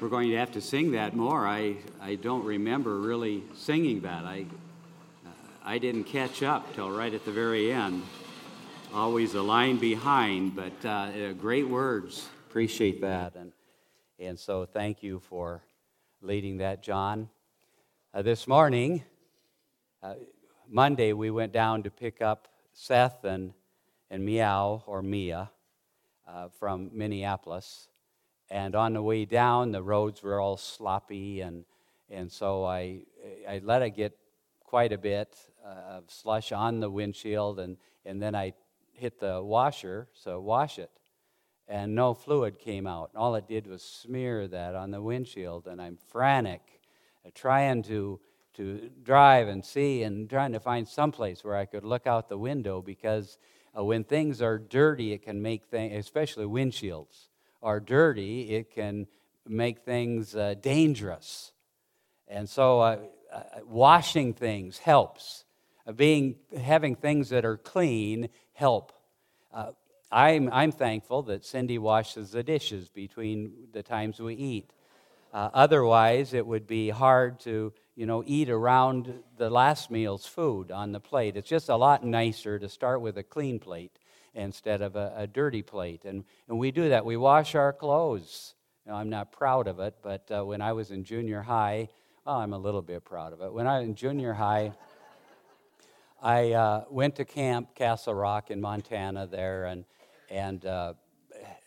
we're going to have to sing that more. I, I don't remember really singing that. I, I didn't catch up till right at the very end. Always a line behind, but uh, uh, great words. Appreciate that. And, and so thank you for leading that, John. Uh, this morning, uh, Monday, we went down to pick up Seth and, and Meow, or Mia, uh, from Minneapolis. And on the way down, the roads were all sloppy, and, and so I, I let it get quite a bit uh, of slush on the windshield, and, and then I hit the washer, so wash it. And no fluid came out. All it did was smear that on the windshield, and I'm frantic, uh, trying to, to drive and see and trying to find someplace where I could look out the window because uh, when things are dirty, it can make things, especially windshields are dirty, it can make things uh, dangerous. And so, uh, uh, washing things helps. Uh, being having things that are clean help. Uh, I'm, I'm thankful that Cindy washes the dishes between the times we eat. Uh, otherwise, it would be hard to you know eat around the last meal's food on the plate. It's just a lot nicer to start with a clean plate instead of a, a dirty plate. And, and we do that. We wash our clothes. Know, I'm not proud of it, but uh, when I was in junior high, well, I'm a little bit proud of it. When I was in junior high, I uh, went to camp Castle Rock in Montana there and, and uh,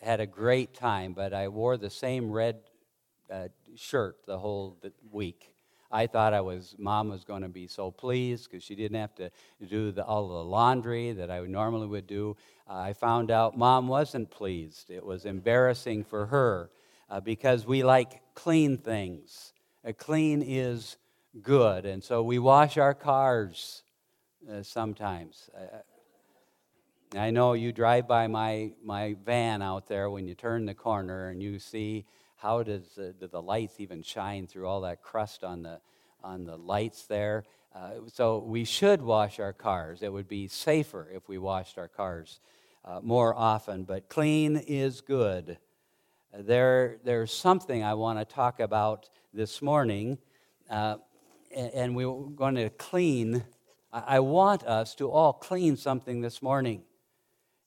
had a great time, but I wore the same red uh, shirt the whole week. I thought I was, mom was going to be so pleased because she didn't have to do the, all the laundry that I normally would do. Uh, I found out mom wasn't pleased. It was embarrassing for her uh, because we like clean things. Uh, clean is good. And so we wash our cars uh, sometimes. I know you drive by my, my van out there when you turn the corner and you see how does uh, do the lights even shine through all that crust on the on the lights there? Uh, so we should wash our cars. It would be safer if we washed our cars uh, more often. But clean is good. There, there's something I want to talk about this morning, uh, and, we're going to clean. I want us to all clean something this morning.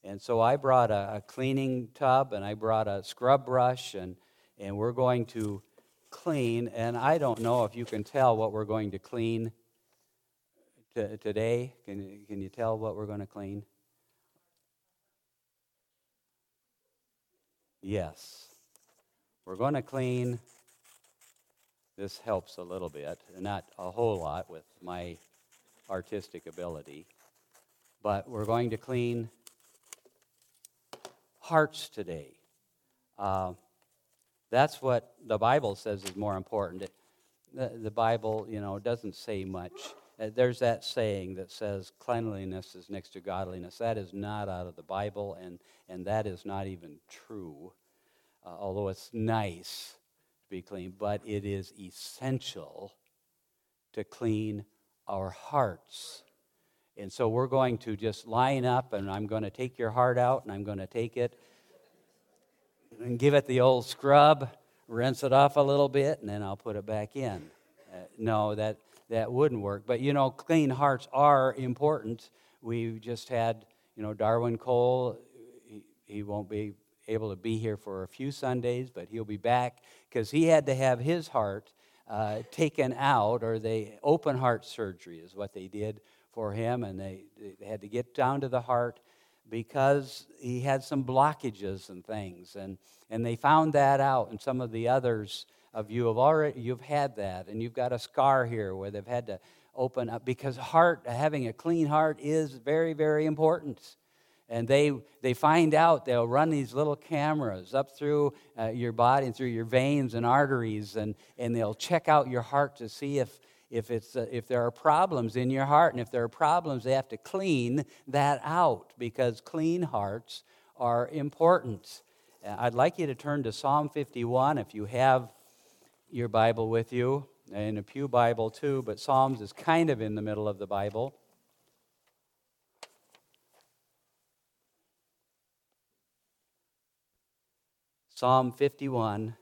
And so I brought a, a, cleaning tub and I brought a scrub brush and and we're going to clean. And I don't know if you can tell what we're going to clean t- today. Can, can you tell what we're going to clean? Yes. We're going to clean. This helps a little bit, not a whole lot with my artistic ability. But we're going to clean hearts today. Uh, that's what the Bible says is more important. the, the, Bible, you know, doesn't say much. Uh, there's that saying that says cleanliness is next to godliness. That is not out of the Bible, and, and that is not even true, uh, although it's nice to be clean, but it is essential to clean our hearts. And so we're going to just line up, and I'm going to take your heart out, and I'm going to take it and give it the old scrub, rinse it off a little bit, and then I'll put it back in. Uh, no, that, that wouldn't work. But you know, clean hearts are important. We just had, you know, Darwin Cole, he, he won't be able to be here for a few Sundays, but he'll be back because he had to have his heart uh, taken out, or they open heart surgery is what they did for him, and they, they had to get down to the heart because he had some blockages and things and, and they found that out and some of the others of you have already you've had that and you've got a scar here where they've had to open up because heart having a clean heart is very very important. And they they find out they'll run these little cameras up through uh, your body and through your veins and arteries and and they'll check out your heart to see if if, it's, uh, if there are problems in your heart, and if there are problems, they have to clean that out because clean hearts are important. Uh, I'd like you to turn to Psalm 51 if you have your Bible with you, and a Pew Bible too, but Psalms is kind of in the middle of the Bible. Psalm 51.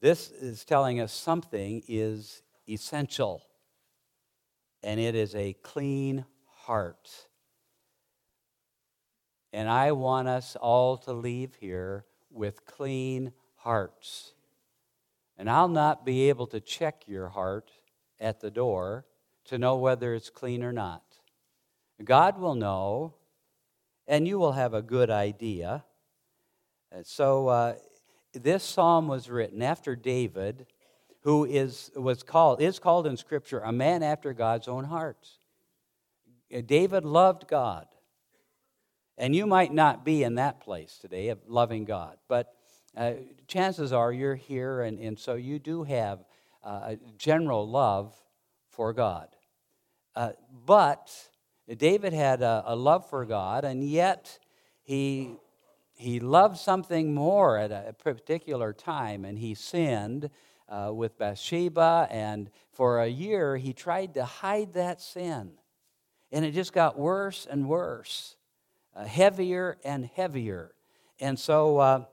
This is telling us something is essential, and it is a clean heart. And I want us all to leave here with clean hearts. And I'll not be able to check your heart at the door to know whether it's clean or not. God will know, and you will have a good idea. So, uh, this psalm was written after David, who is, was called, is called in Scripture a man after God's own heart. David loved God. And you might not be in that place today of loving God, but uh, chances are you're here, and, and so you do have uh, a general love for God. Uh, but David had a, a, love for God, and yet he, he loved something more at a particular time, and he sinned uh, with Bathsheba, and for a year he tried to hide that sin. And it just got worse and worse, uh, heavier and heavier. And so uh,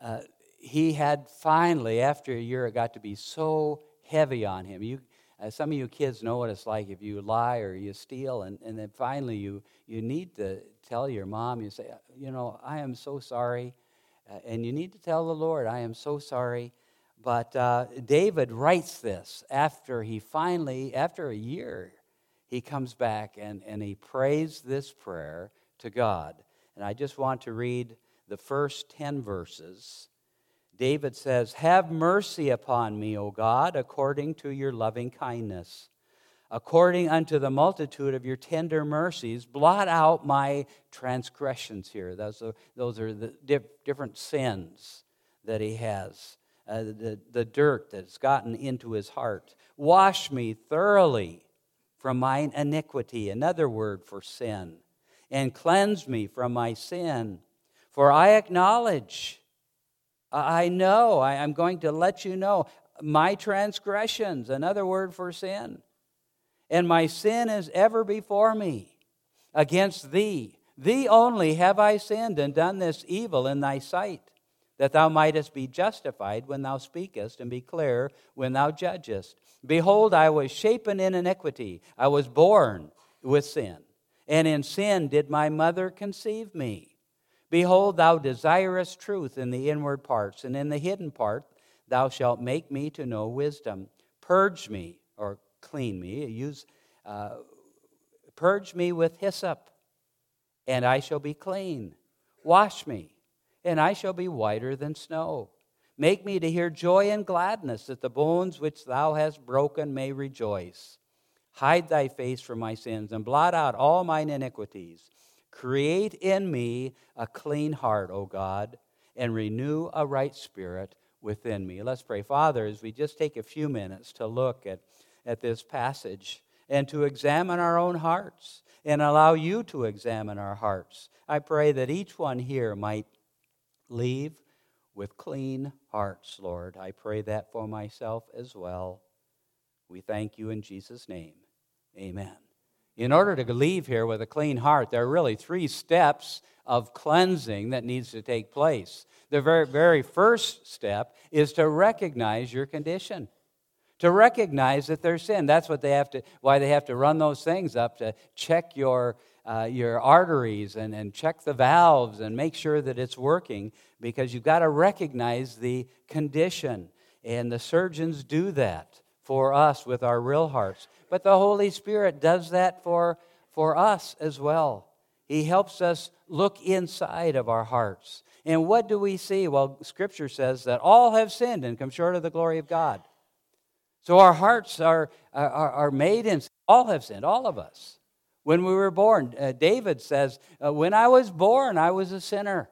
uh, he had finally, after a year, it got to be so heavy on him. You, uh, some of you kids know what it's like if you lie or you steal, and, and then finally you, you need to tell your mom, you say, You know, I am so sorry. Uh, and you need to tell the Lord, I am so sorry. But uh, David writes this after he finally, after a year, he comes back and, and he prays this prayer to God. And I just want to read the first 10 verses David says, Have mercy upon me, O God, according to your loving kindness. According unto the multitude of your tender mercies, blot out my transgressions here. Those are, those are the different sins that he has, uh, the, the dirt that's gotten into his heart. Wash me thoroughly from mine iniquity, another word for sin, and cleanse me from my sin. For I acknowledge I know, I, am going to let you know my transgressions, another word for sin. And my sin is ever before me. Against thee, thee only have I sinned and done this evil in thy sight, that thou mightest be justified when thou speakest, and be clear when thou judgest. Behold, I was shapen in iniquity, I was born with sin, and in sin did my mother conceive me. Behold, thou desirest truth in the inward parts, and in the hidden part thou shalt make me to know wisdom. Purge me, or clean me, use, uh, purge me with hyssop, and I shall be clean. Wash me, and I shall be whiter than snow. Make me to hear joy and gladness, that the bones which thou hast broken may rejoice. Hide thy face from my sins, and blot out all mine iniquities. Create in me a clean heart, O God, and renew a right spirit within me. Let's pray. Father, as we just take a few minutes to look at, at this passage and to examine our own hearts and allow you to examine our hearts, I pray that each one here might leave with clean hearts, Lord. I pray that for myself as well. We thank you in Jesus' name. Amen in order to leave here with a clean heart, there are really three steps of cleansing that needs to take place. The very, very first step is to recognize your condition. To recognize that there's sin. That's what they have to, why they have to run those things up to check your, uh, your arteries and, and check the valves and make sure that it's working because you've got to recognize the condition. And the surgeons do that for us with our real hearts. But the Holy Spirit does that for, for us as well. He helps us look inside of our hearts. And what do we see? Well, Scripture says that all have sinned and come short of the glory of God. So our hearts are, are, are made in all have sinned, all of us. When we were born, uh, David says, uh, When I was born, I was a sinner.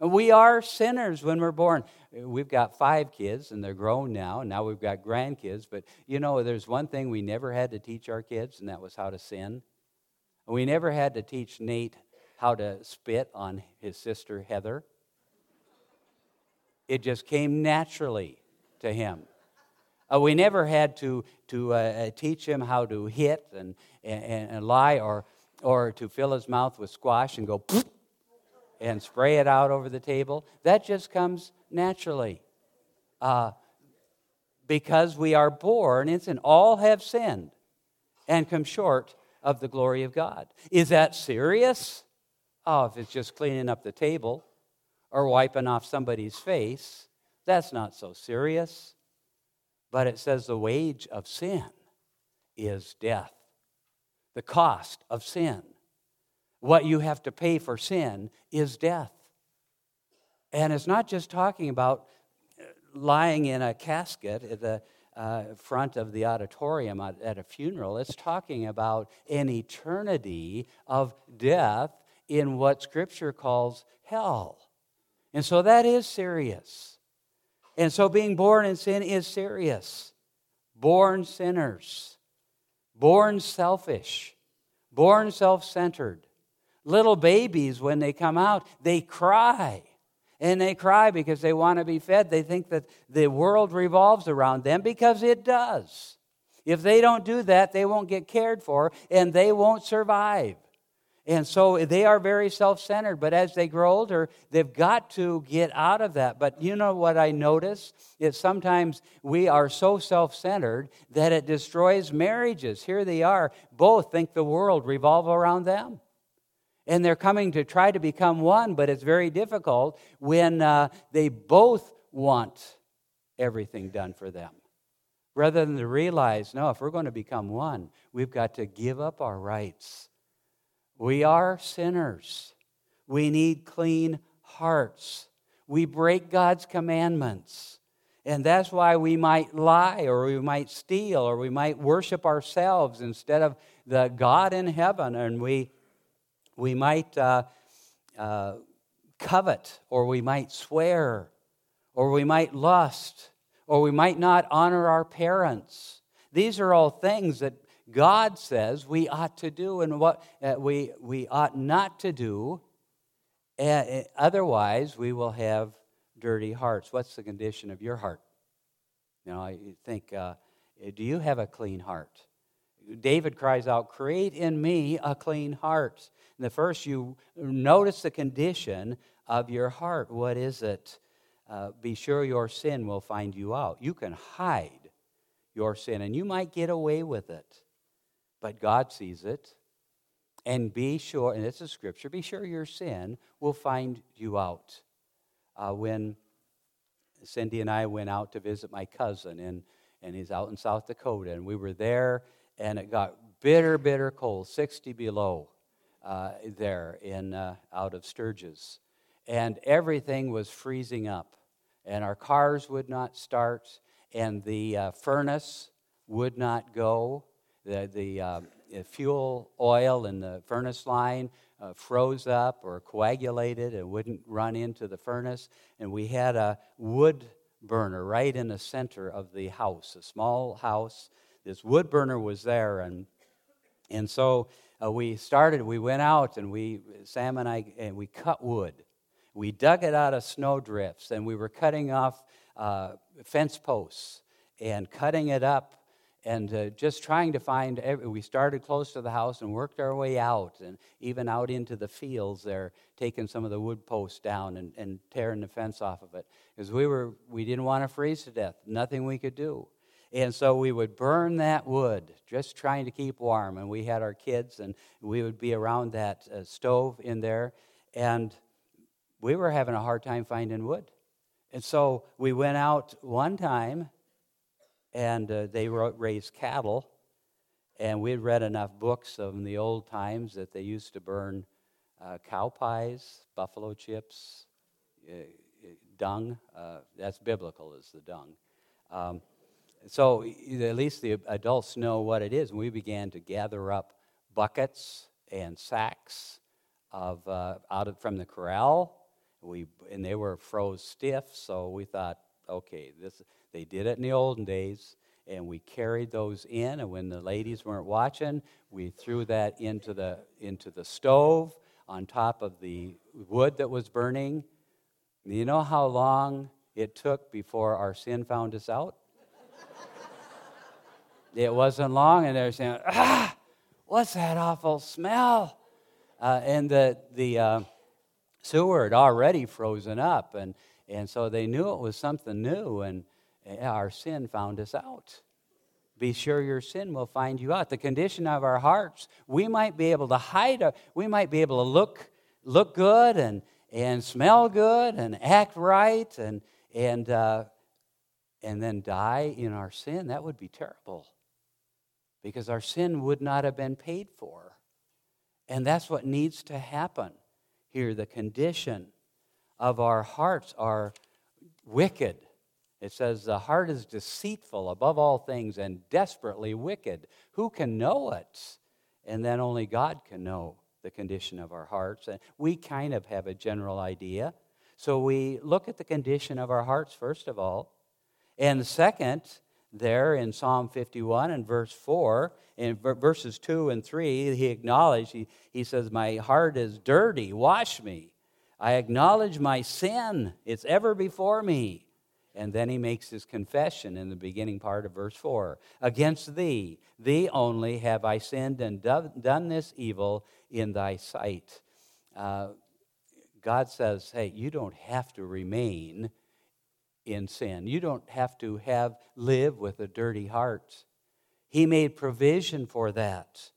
We are sinners when we're born. We've got five kids, and they're grown now, and now we've got grandkids. But you know, there's one thing we never had to teach our kids, and that was how to sin. We never had to teach Nate how to spit on his sister Heather. It just came naturally to him. Uh, we never had to, to uh, uh teach him how to hit and, and, and lie or, or to fill his mouth with squash and go and spray it out over the table. That just comes naturally. Uh, because we are born in sin. All have sinned and come short of the glory of God. Is that serious? Oh, if it's just cleaning up the table or wiping off somebody's face, that's not so serious. But it says the wage of sin is death. The cost of sin, what you have to pay for sin, is death. And it's not just talking about lying in a casket at the uh, front of the auditorium at, at a funeral. It's talking about an eternity of death in what Scripture calls hell. And so that is serious. And so being born in sin is serious. Born sinners, born selfish, born self centered. Little babies, when they come out, they cry and they cry because they want to be fed. They think that the world revolves around them because it does. If they don't do that, they won't get cared for and they won't survive. And so they are very self centered, but as they grow older, they've got to get out of that. But you know what I notice? Is sometimes we are so self centered that it destroys marriages. Here they are, both think the world revolves around them and they're coming to try to become one, but it's very difficult when uh, they both want everything done for them. Rather than to realize, no, if we're going to become one, we've got to give up our rights. We are sinners. We need clean hearts. We break God's commandments. And that's why we might lie or we might steal or we might worship ourselves instead of the God in heaven. And we we might uh, uh, covet, or we might swear, or we might lust, or we might not honor our parents. These are all things that God says we ought to do and what uh, we, we ought not to do. Otherwise, we will have dirty hearts. What's the condition of your heart? You know, I think, uh, do you have a clean heart? David cries out, Create in me a clean heart. The first, you notice the condition of your heart. What is it? Uh, be sure your sin will find you out. You can hide your sin, and you might get away with it, but God sees it. And be sure, and it's a scripture, be sure your sin will find you out. Uh, when Cindy and I went out to visit my cousin, and, and he's out in South Dakota, and we were there, and it got bitter, bitter cold, 60 below uh, there in, uh, out of Sturgis. And everything was freezing up. And our cars would not start, and the uh, furnace would not go. The, the uh, fuel oil in the furnace line uh, froze up or coagulated and wouldn't run into the furnace. And we had a wood burner right in the center of the house, a small house. This wood burner was there, and, and so uh, we started, we went out and we, Sam and I, and we cut wood. We dug it out of snow drifts and we were cutting off uh, fence posts and cutting it up and uh, just trying to find every, we started close to the house and worked our way out and even out into the fields there taking some of the wood posts down and, and tearing the fence off of it because we were we didn't want to freeze to death nothing we could do and so we would burn that wood, just trying to keep warm. And we had our kids, and we would be around that uh, stove in there. And we were having a hard time finding wood. And so we went out one time, and uh, they raised cattle. And we had read enough books of the old times that they used to burn uh, cow pies, buffalo chips, uh, dung. Uh, that's biblical, is the dung. Um, so at least the adults know what it is. And we began to gather up buckets and sacks of uh, out of, from the corral. We and they were froze stiff, so we thought, okay, this they did it in the olden days, and we carried those in. And when the ladies weren't watching, we threw that into the into the stove on top of the wood that was burning. You know how long it took before our sin found us out? It wasn't long, and they're saying, ah, what's that awful smell? Uh, and the, the uh, sewer had already frozen up, and, And so they knew it was something new, and our sin found us out. Be sure your sin will find you out. The condition of our hearts, we might be able to hide, our, we might be able to look, look good and, and smell good and act right and, and, uh, and then die in our sin. That would be terrible because our sin would not have been paid for. And that's what needs to happen here. The condition of our hearts are wicked. It says, The heart is deceitful above all things and desperately wicked. Who can know it? And then only God can know the condition of our hearts. And we kind of have a general idea. So we look at the condition of our hearts, first of all. And second, there in Psalm 51 and verse 4, in verses 2 and 3, he acknowledged, he, he says, My heart is dirty, wash me. I acknowledge my sin, it's ever before me. And then he makes his confession in the beginning part of verse 4 Against thee, thee only have I sinned and done this evil in thy sight. Uh, God says, hey, you don't have to remain in sin. You don't have to have live with a dirty heart. He made provision for that.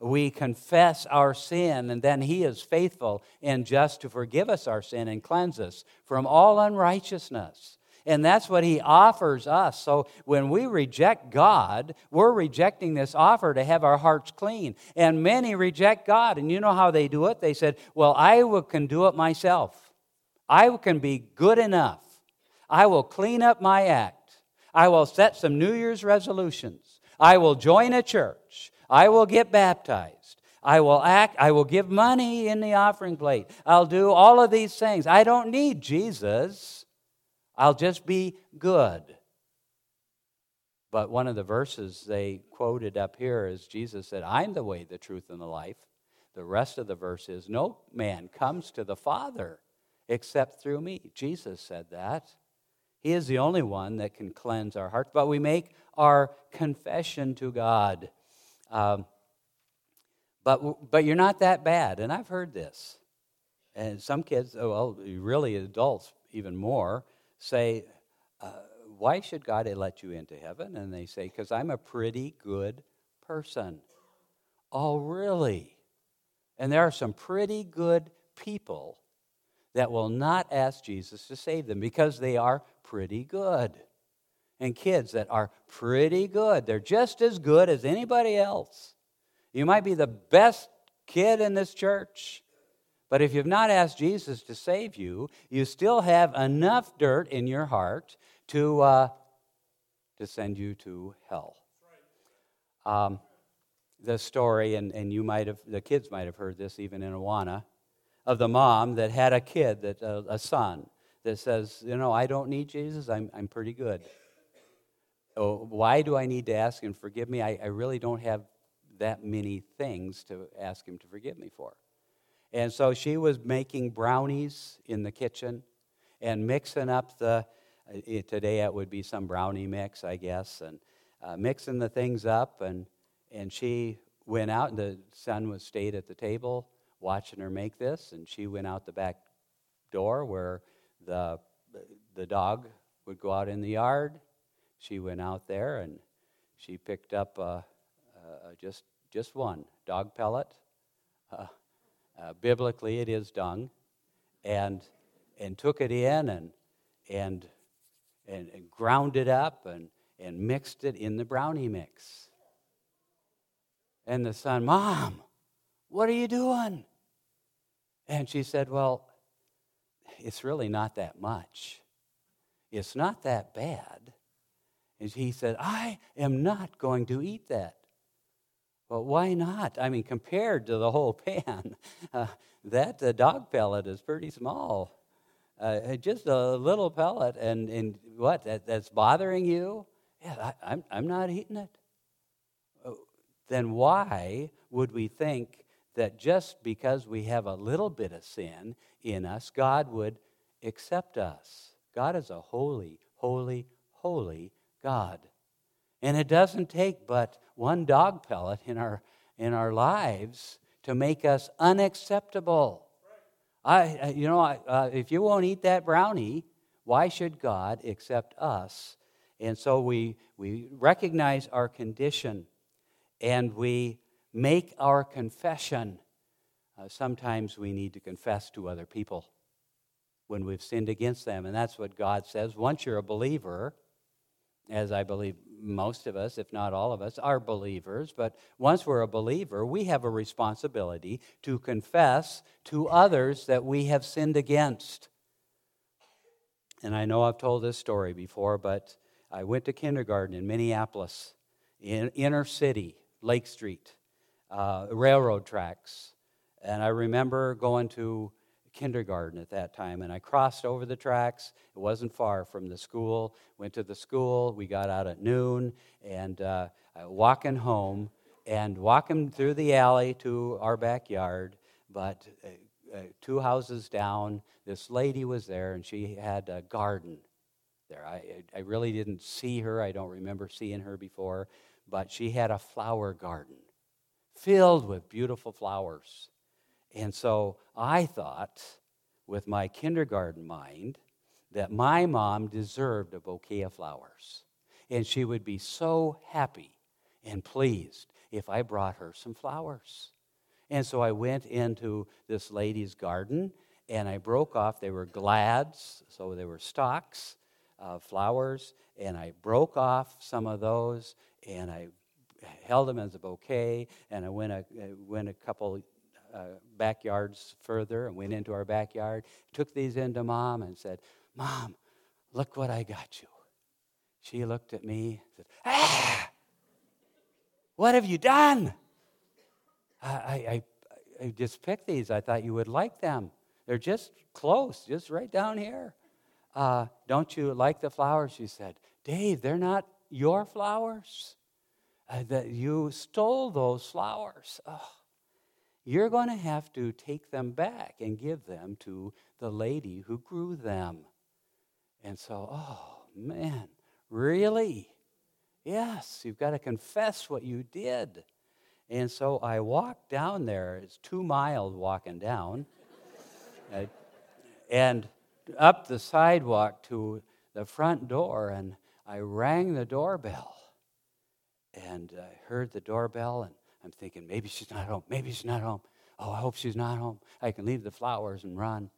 We confess our sin, and then He is faithful and just to forgive us our sin and cleanse us from all unrighteousness. And that's what He offers us. So when we reject God, we're rejecting this offer to have our hearts clean. And many reject God. And you know how they do it? They said, Well, I can do it myself. I can be good enough. I will clean up my act. I will set some New Year's resolutions. I will join a church. I will get baptized. I will act. I will give money in the offering plate. I'll do all of these things. I don't need Jesus. I'll just be good. But one of the verses they quoted up here is Jesus said, I'm the way, the truth, and the life. The rest of the verse is, No man comes to the Father except through me. Jesus said that. He is the only one that can cleanse our hearts. But we make our confession to God. Um, but, but you're not that bad. And I've heard this. And some kids, oh, well, really adults even more, say, uh, Why should God let you into heaven? And they say, Because I'm a pretty good person. Oh, really? And there are some pretty good people that will not ask Jesus to save them because they are pretty good. And kids that are pretty good, they're just as good as anybody else. You might be the best kid in this church, but if you've not asked Jesus to save you, you still have enough dirt in your heart to, uh, to send you to hell. Um, the story, and, and you might have, the kids might have heard this even in Awana, of the mom that had a kid, that uh, a son, that says, you know, I don't need Jesus, I'm, I'm pretty good. Oh, why do I need to ask him forgive me? I, I really don't have that many things to ask him to forgive me for. And so she was making brownies in the kitchen and mixing up the, uh, today it would be some brownie mix, I guess, and uh, mixing the things up. And, and she went out, and the son was stayed at the table watching her make this. And she went out the back door where the, the dog would go out in the yard. She went out there and she picked up uh, uh, just, just one dog pellet. Uh, uh, biblically, it is dung. And, and took it in and, and, and, and ground it up and, and mixed it in the brownie mix. And the son, Mom, what are you doing? And she said, Well, it's really not that much. It's not that bad. And he said, I am not going to eat that. Well, why not? I mean, compared to the whole pan, uh, that uh, dog pellet is pretty small. Uh, just a little pellet, and, and what? That, that's bothering you? Yeah, I, I'm, I'm not eating it. Oh, then why would we think that just because we have a little bit of sin in us, God would accept us. God is a holy, holy, holy God. And it doesn't take but one dog pellet in our, in our lives to make us unacceptable. I, you know, I, uh, if you won't eat that brownie, Why should God accept us? And so we, we recognize our condition and we make our confession. Uh, sometimes we need to confess to other people when we've sinned against them. And that's what God says. Once you're a believer, as I believe most of us, if not all of us, are believers, but once we're a believer, we have a responsibility to confess to others that we have sinned against. And I know I've told this story before, but I went to kindergarten in Minneapolis, in inner city, Lake Street, uh, railroad tracks. And I remember going to kindergarten at that time. And I crossed over the tracks. It wasn't far from the school. Went to the school. We got out at noon and uh, walking home and walking through the alley to our backyard. But uh, uh, two houses down, this lady was there and she had a garden there. I, I really didn't see her. I don't remember seeing her before. But she had a flower garden filled with beautiful flowers. And so I thought, with my kindergarten mind, that my mom deserved a bouquet of flowers. And she would be so happy and pleased if I brought her some flowers. And so I went into this lady's garden and I broke off, they were glads, so they were stalks of flowers, and I broke off some of those and I held them as a bouquet. And I went a, went a couple uh, backyards further and went into our backyard, took these into mom and said, Mom, look what I got you. She looked at me and said, Ah, what have you done? I, I, I just picked these. I thought you would like them. They're just close, just right down here. Uh, don't you like the flowers? She said, Dave, they're not your flowers. Uh, that you stole those flowers. Oh you're going to have to take them back and give them to the lady who grew them. And so, oh man, really? Yes, you've got to confess what you did. And so I walked down there. It's two miles walking down. uh, and up the sidewalk to the front door, and I rang the doorbell. And I heard the doorbell, and I'm thinking, maybe she's not home. Maybe she's not home. Oh, I hope she's not home. I can leave the flowers and run.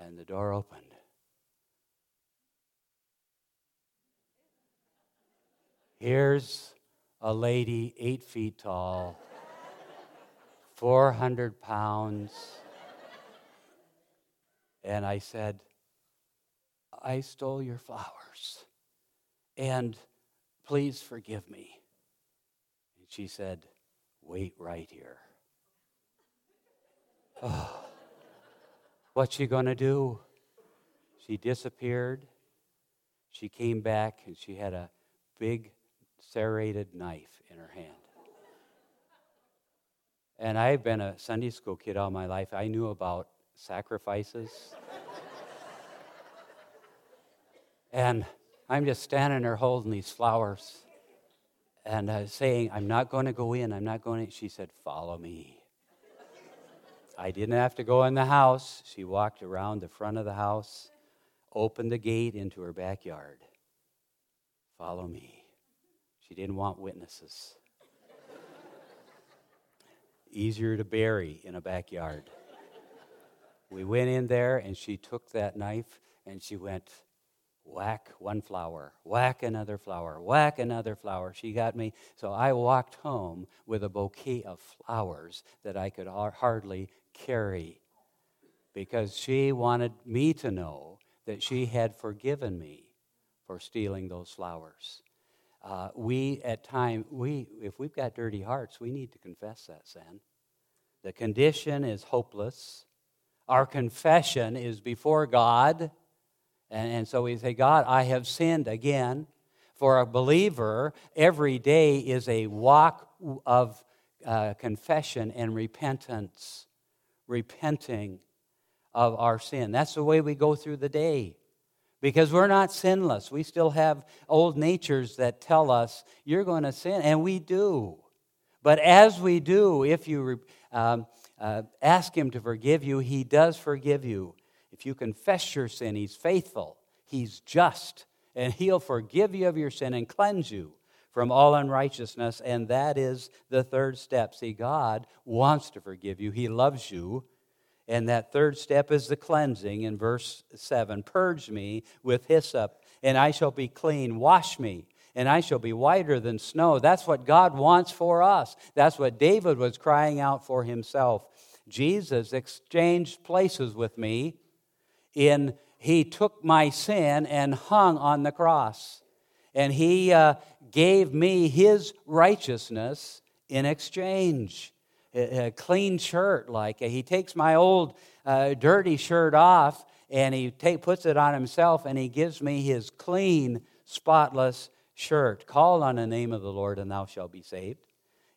And the door opened. Here's a lady eight feet tall, 400 pounds. And I said, I stole your flowers. And please forgive me. She said, Wait right here. Oh, what's she going to do? She disappeared. She came back and she had a big serrated knife in her hand. And I've been a Sunday school kid all my life. I knew about sacrifices. and I'm just standing there holding these flowers and uh, saying, I'm not going to go in. I'm not going to. She said, Follow me. I didn't have to go in the house. She walked around the front of the house, opened the gate into her backyard. Follow me. She didn't want witnesses. Easier to bury in a backyard. We went in there and she took that knife and she went whack one flower, whack another flower, whack another flower. She got me. So I walked home with a bouquet of flowers that I could hardly carry because she wanted me to know that she had forgiven me for stealing those flowers. Uh, we, at time, we, if we've got dirty hearts, we need to confess that sin. The condition is hopeless. Our confession is before God. And, and so we say, God, I have sinned again. For a believer, every day is a walk of uh, confession and repentance repenting of our sin. That's the way we go through the day. Because we're not sinless. We still have old natures that tell us you're going to sin, and we do. But as we do, if you um, uh, ask Him to forgive you, He does forgive you. If you confess your sin, He's faithful. He's just, and He'll forgive you of your sin and cleanse you from all unrighteousness. And that is the third step. See, God wants to forgive you, He loves you. And that third step is the cleansing in verse 7 Purge me with hyssop, and I shall be clean. Wash me, and I shall be whiter than snow. That's what God wants for us. That's what David was crying out for himself. Jesus exchanged places with me in he took my sin and hung on the cross. And he uh, gave me his righteousness in exchange. A, clean shirt, like he takes my old uh, dirty shirt off and he take, puts it on himself and he gives me his clean, spotless shirt. Call on the name of the Lord and thou shalt be saved.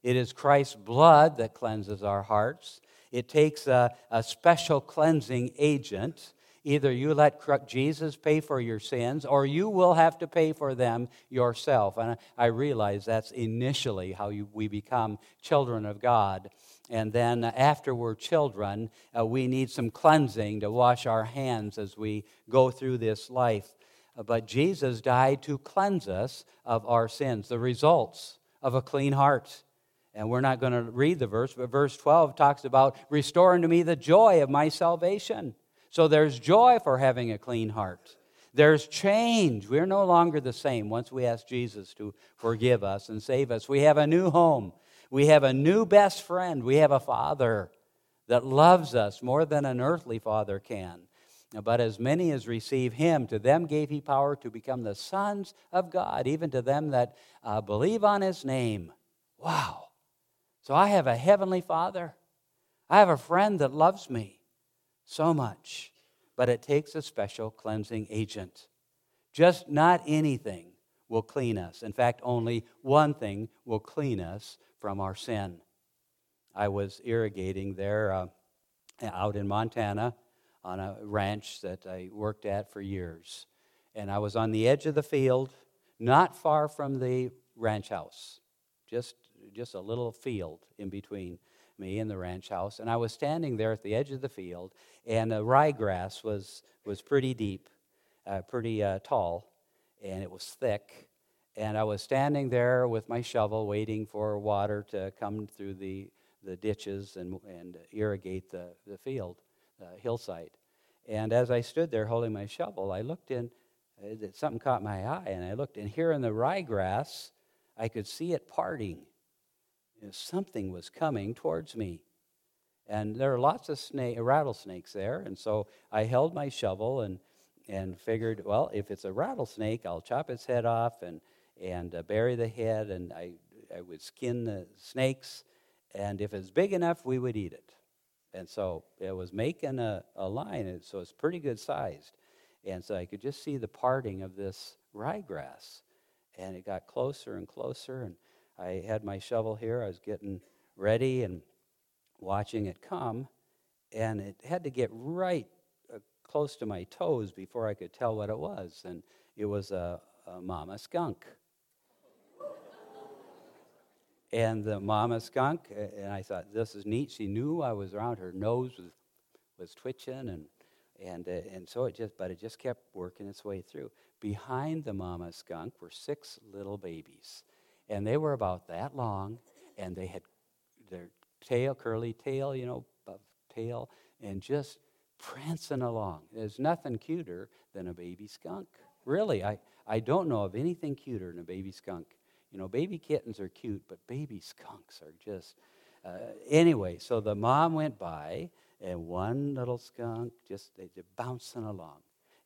It is Christ's blood that cleanses our hearts. It takes a, a special cleansing agent. Either you let Jesus pay for your sins or you will have to pay for them yourself. And I realize that's initially how you, we become children of God. And then after we're children, uh, we need some cleansing to wash our hands as we go through this life. Uh, but Jesus died to cleanse us of our sins, the results of a clean heart. And we're not going to read the verse, but verse 12 talks about restoring to me the joy of my salvation. So there's joy for having a clean heart. There's change. We're no longer the same once we ask Jesus to forgive us and save us. We have a new home. We have a new best friend. We have a father that loves us more than an earthly father can. But as many as receive him, to them gave he power to become the sons of God, even to them that uh, believe on his name. Wow. So I have a heavenly father. I have a friend that loves me so much. But it takes a special cleansing agent. Just not anything will clean us. In fact, only one thing will clean us from our sin. I was irrigating there uh, out in Montana on a ranch that I worked at for years. And I was on the edge of the field, not far from the ranch house, just, just a little field in between me in the ranch house. And I was standing there at the edge of the field, and the ryegrass was, was pretty deep, uh, pretty uh, tall, and it was thick. And I was standing there with my shovel waiting for water to come through the, the ditches and, and irrigate the, the field, the hillside. And as I stood there holding my shovel, I looked in, uh, something caught my eye, and I looked, and here in the ryegrass, I could see it parting. You know, something was coming towards me. And there are lots of snake, rattlesnakes there, and so I held my shovel and, and figured, well, if it's a rattlesnake, I'll chop its head off and, and uh, bury the head, and I, I would skin the snakes, and if it's big enough, we would eat it. And so it was making a, a line, And so it's pretty good sized. And so I could just see the parting of this ryegrass. And it got closer and closer. And I had my shovel here. I was getting ready and watching it come. And it had to get right uh, close to my toes before I could tell what it was. And it was a, a mama skunk and the mama skunk, and I thought, this is neat. She knew I was around. Her nose was, was twitching, and, and, uh, and so it just, but it just kept working its way through. Behind the mama skunk were six little babies, and they were about that long, and they had their tail, curly tail, you know, tail, and just prancing along. There's nothing cuter than a baby skunk. Really, I, I don't know of anything cuter than a baby skunk. You know, baby kittens are cute, but baby skunks are just. Uh, anyway, so the mom went by, and one little skunk just they, are bouncing along.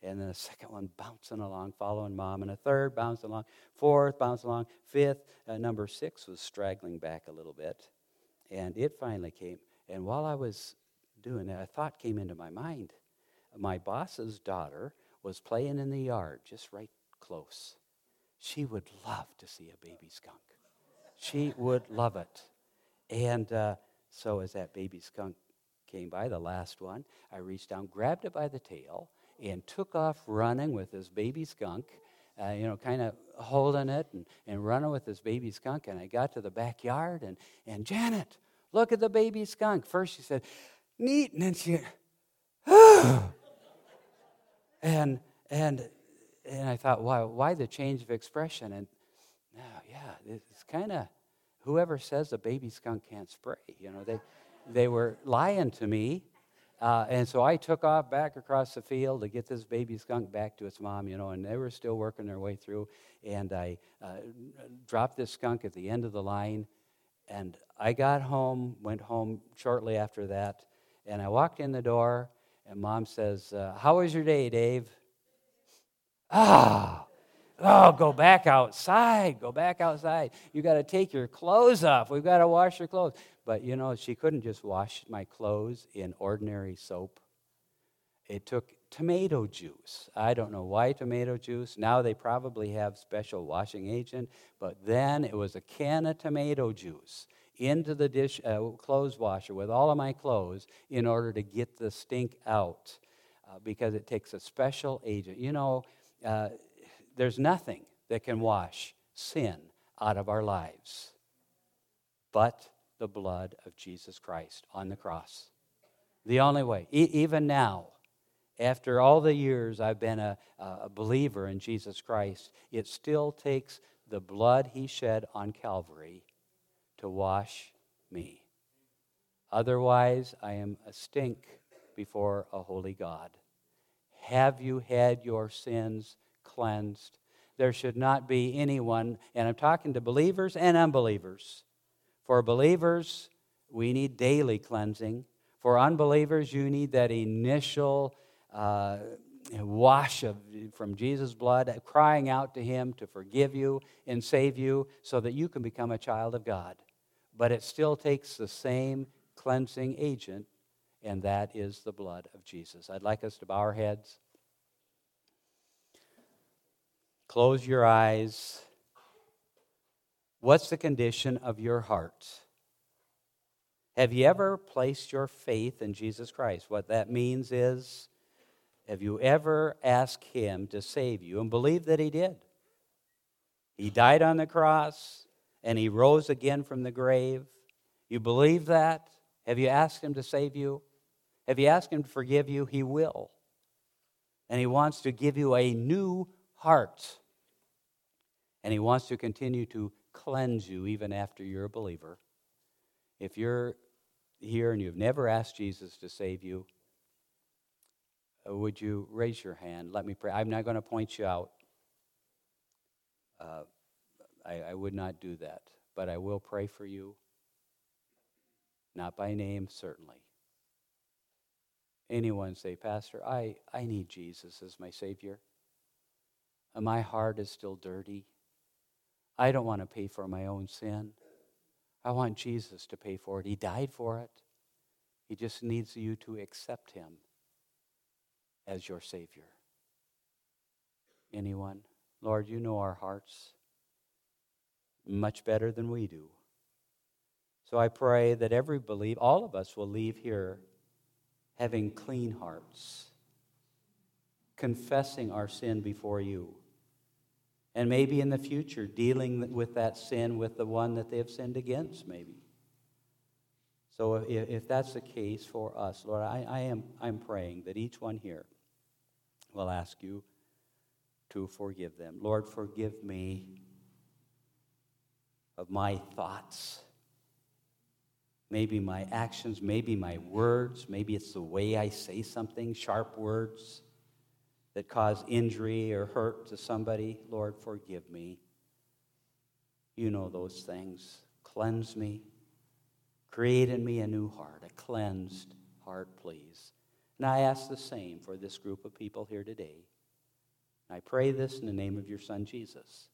And then a second one bouncing along, following mom, and a third bouncing along, fourth bouncing along, fifth, uh, number six was straggling back a little bit. And it finally came. And while I was doing that, a thought came into my mind. My boss's daughter was playing in the yard, just right close. She would love to see a baby skunk. She would love it. And uh, so, as that baby skunk came by, the last one, I reached down, grabbed it by the tail, and took off running with this baby skunk, uh, you know, kind of holding it and, and running with this baby skunk. And I got to the backyard, and, and Janet, look at the baby skunk. First, she said, neat. And then she, and, and and I thought, why, why the change of expression? And oh, yeah, it's kind of whoever says a baby skunk can't spray, you know, they, they were lying to me. Uh, and so I took off back across the field to get this baby skunk back to its mom, you know, and they were still working their way through. And I uh, dropped this skunk at the end of the line. And I got home, went home shortly after that, and I walked in the door, and mom says, uh, How was your day, Dave? Ah, oh, go back outside. Go back outside. You got to take your clothes off. We've got to wash your clothes. But you know, she couldn't just wash my clothes in ordinary soap. It took tomato juice. I don't know why tomato juice. Now they probably have special washing agent, but then it was a can of tomato juice into the dish uh, clothes washer with all of my clothes in order to get the stink out uh, because it takes a special agent. You know, uh, there's nothing that can wash sin out of our lives but the blood of Jesus Christ on the cross. The only way. E- even now, after all the years I've been a, a believer in Jesus Christ, it still takes the blood he shed on Calvary to wash me. Otherwise, I am a stink before a holy God. Have you had your sins cleansed? There should not be anyone, and I'm talking to believers and unbelievers. For believers, we need daily cleansing. For unbelievers, you need that initial uh, wash of, from Jesus' blood, crying out to Him to forgive you and save you so that you can become a child of God but it still takes the same cleansing agent, and that is the blood of Jesus. I'd like us to bow our heads. Close your eyes. What's the condition of your heart? Have you ever placed your faith in Jesus Christ? What that means is, have you ever asked Him to save you and believe that He did? He died on the cross, and he rose again from the grave. You believe that? Have you asked him to save you? Have you asked him to forgive you? He will. And he wants to give you a new heart. And he wants to continue to cleanse you even after you're a believer. If you're here and you've never asked Jesus to save you, uh, would you raise your hand? Let me pray. I'm not going to point you out. Uh, I, I would not do that. But I will pray for you. Not by name, certainly. Anyone say, Pastor, I, I need Jesus as my Savior. And my heart is still dirty. I don't want to pay for my own sin. I want Jesus to pay for it. He died for it. He just needs you to accept Him as your Savior. Anyone? Lord, you know our hearts much better than we do. So I pray that every believe, all of us will leave here having clean hearts, confessing our sin before you, and maybe in the future dealing with that sin with the one that they have sinned against, maybe. So if, if that's the case for us, Lord, I, I am I'm praying that each one here will ask you to forgive them. Lord, forgive me of my thoughts, maybe my actions, maybe my words, maybe it's the way I say something, sharp words that cause injury or hurt to somebody. Lord, forgive me. You know those things. Cleanse me. Create in me a new heart, a cleansed heart, please. And I ask the same for this group of people here today. I pray this in the name of your Son, Jesus.